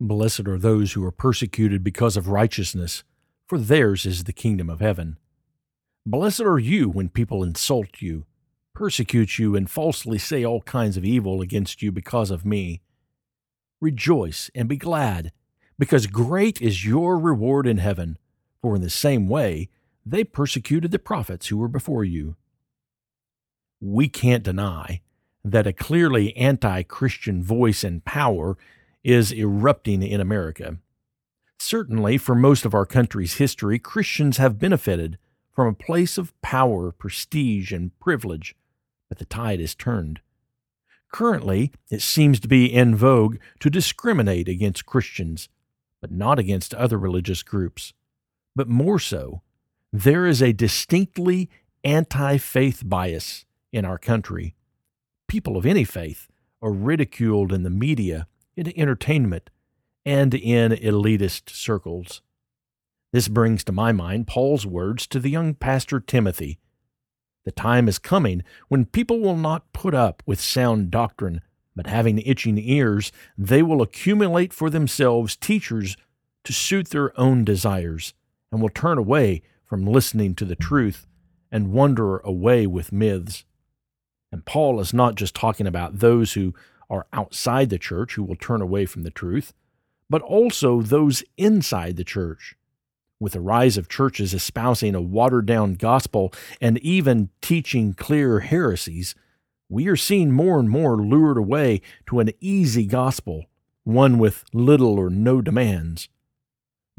Blessed are those who are persecuted because of righteousness, for theirs is the kingdom of heaven. Blessed are you when people insult you, persecute you, and falsely say all kinds of evil against you because of me. Rejoice and be glad, because great is your reward in heaven, for in the same way they persecuted the prophets who were before you. We can't deny that a clearly anti Christian voice and power is erupting in America. Certainly, for most of our country's history, Christians have benefited from a place of power, prestige, and privilege, but the tide has turned. Currently, it seems to be in vogue to discriminate against Christians, but not against other religious groups. But more so, there is a distinctly anti faith bias in our country. People of any faith are ridiculed in the media, in entertainment, and in elitist circles. This brings to my mind Paul's words to the young pastor Timothy. The time is coming when people will not put up with sound doctrine, but having itching ears, they will accumulate for themselves teachers to suit their own desires, and will turn away from listening to the truth and wander away with myths. And Paul is not just talking about those who are outside the church who will turn away from the truth, but also those inside the church with the rise of churches espousing a watered down gospel and even teaching clear heresies, we are seeing more and more lured away to an easy gospel, one with little or no demands.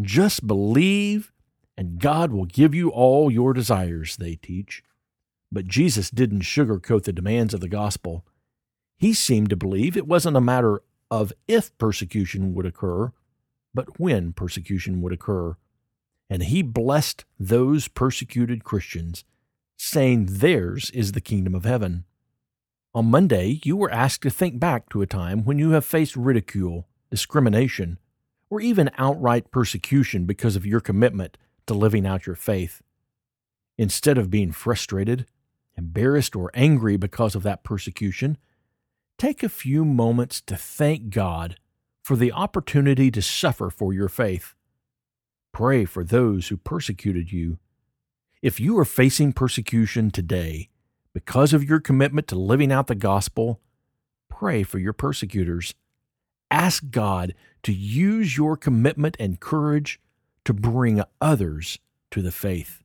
Just believe, and God will give you all your desires, they teach. But Jesus didn't sugarcoat the demands of the gospel. He seemed to believe it wasn't a matter of if persecution would occur, but when persecution would occur and he blessed those persecuted Christians, saying theirs is the kingdom of heaven. On Monday, you were asked to think back to a time when you have faced ridicule, discrimination, or even outright persecution because of your commitment to living out your faith. Instead of being frustrated, embarrassed, or angry because of that persecution, take a few moments to thank God for the opportunity to suffer for your faith. Pray for those who persecuted you. If you are facing persecution today because of your commitment to living out the gospel, pray for your persecutors. Ask God to use your commitment and courage to bring others to the faith.